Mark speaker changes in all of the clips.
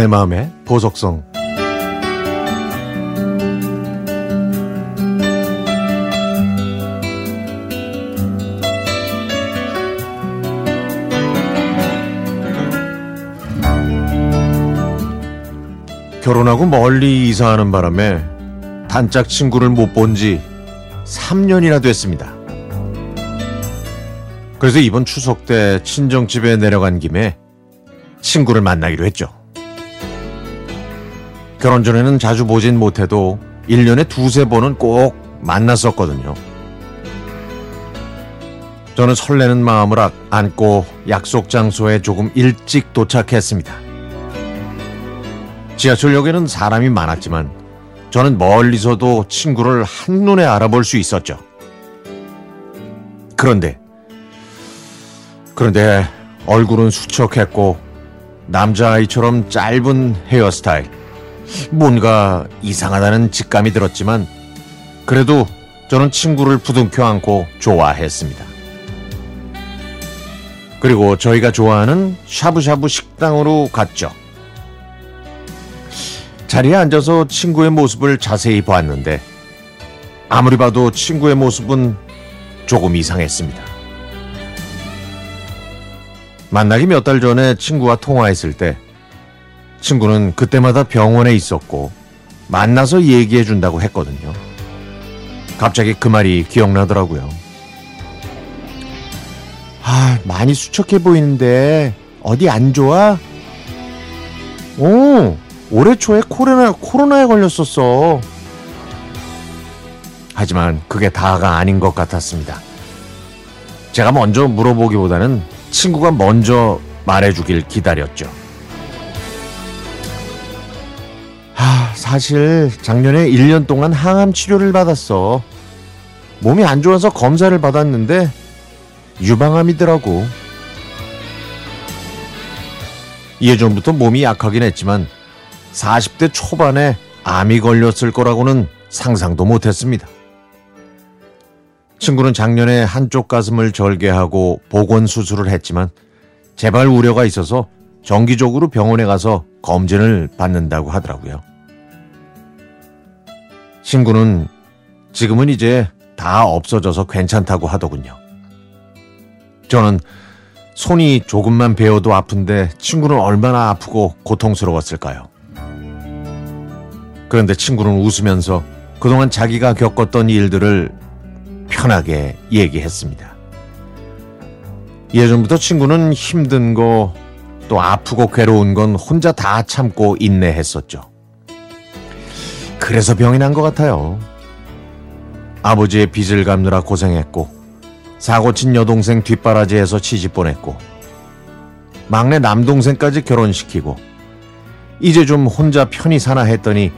Speaker 1: 내 마음의 보석성 결혼하고 멀리 이사하는 바람에 단짝 친구를 못 본 지 3년이나 됐습니다. 그래서 이번 추석 때 친정집에 내려간 김에 친구를 만나기로 했죠. 결혼 전에는 자주 보진 못해도 1년에 두세 번은 꼭 만났었거든요. 저는 설레는 마음을 안고 약속 장소에 조금 일찍 도착했습니다. 지하철역에는 사람이 많았지만 저는 멀리서도 친구를 한눈에 알아볼 수 있었죠. 그런데, 그런데 얼굴은 수척했고 남자아이처럼 짧은 헤어스타일. 뭔가 이상하다는 직감이 들었지만 그래도 저는 친구를 부둥켜 안고 좋아했습니다. 그리고 저희가 좋아하는 샤브샤브 식당으로 갔죠. 자리에 앉아서 친구의 모습을 자세히 보았는데 아무리 봐도 친구의 모습은 조금 이상했습니다. 만나기 몇 달 전에 친구와 통화했을 때 친구는 그때마다 병원에 있었고 만나서 얘기해 준다고 했거든요. 갑자기 그 말이 기억나더라고요. 아, 많이 수척해 보이는데 어디 안 좋아? 오, 올해 초에 코로나, 코로나에 걸렸었어. 하지만 그게 다가 아닌 것 같았습니다. 제가 먼저 물어보기보다는 친구가 먼저 말해주길 기다렸죠. 하, 사실 작년에 1년 동안 항암 치료를 받았어. 몸이 안 좋아서 검사를 받았는데 유방암이더라고. 예전부터 몸이 약하긴 했지만 40대 초반에 암이 걸렸을 거라고는 상상도 못했습니다. 친구는 작년에 한쪽 가슴을 절개하고 복원 수술을 했지만 재발 우려가 있어서 정기적으로 병원에 가서 검진을 받는다고 하더라고요. 친구는 지금은 이제 다 없어져서 괜찮다고 하더군요. 저는 손이 조금만 베어도 아픈데 친구는 얼마나 아프고 고통스러웠을까요? 그런데 친구는 웃으면서 그동안 자기가 겪었던 일들을 편하게 얘기했습니다. 예전부터 친구는 힘든 거, 또 아프고 괴로운 건 혼자 다 참고 인내했었죠. 그래서 병이 난 것 같아요. 아버지의 빚을 갚느라 고생했고, 사고친 여동생 뒷바라지에서 치집 보냈고, 막내 남동생까지 결혼시키고, 이제 좀 혼자 편히 사나 했더니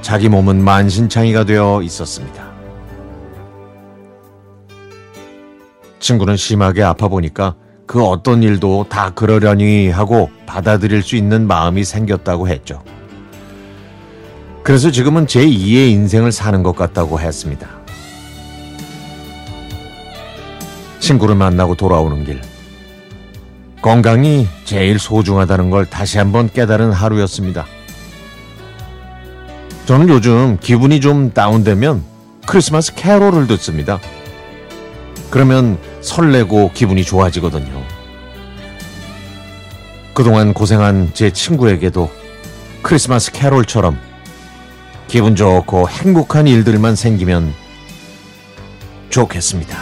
Speaker 1: 자기 몸은 만신창이가 되어 있었습니다. 친구는 심하게 아파 보니까 그 어떤 일도 다 그러려니 하고 받아들일 수 있는 마음이 생겼다고 했죠. 그래서 지금은 제2의 인생을 사는 것 같다고 했습니다. 친구를 만나고 돌아오는 길. 건강이 제일 소중하다는 걸 다시 한번 깨달은 하루였습니다. 저는 요즘 기분이 좀 다운되면 크리스마스 캐롤을 듣습니다. 그러면 설레고 기분이 좋아지거든요. 그동안 고생한 제 친구에게도 크리스마스 캐롤처럼 기분 좋고 행복한 일들만 생기면 좋겠습니다.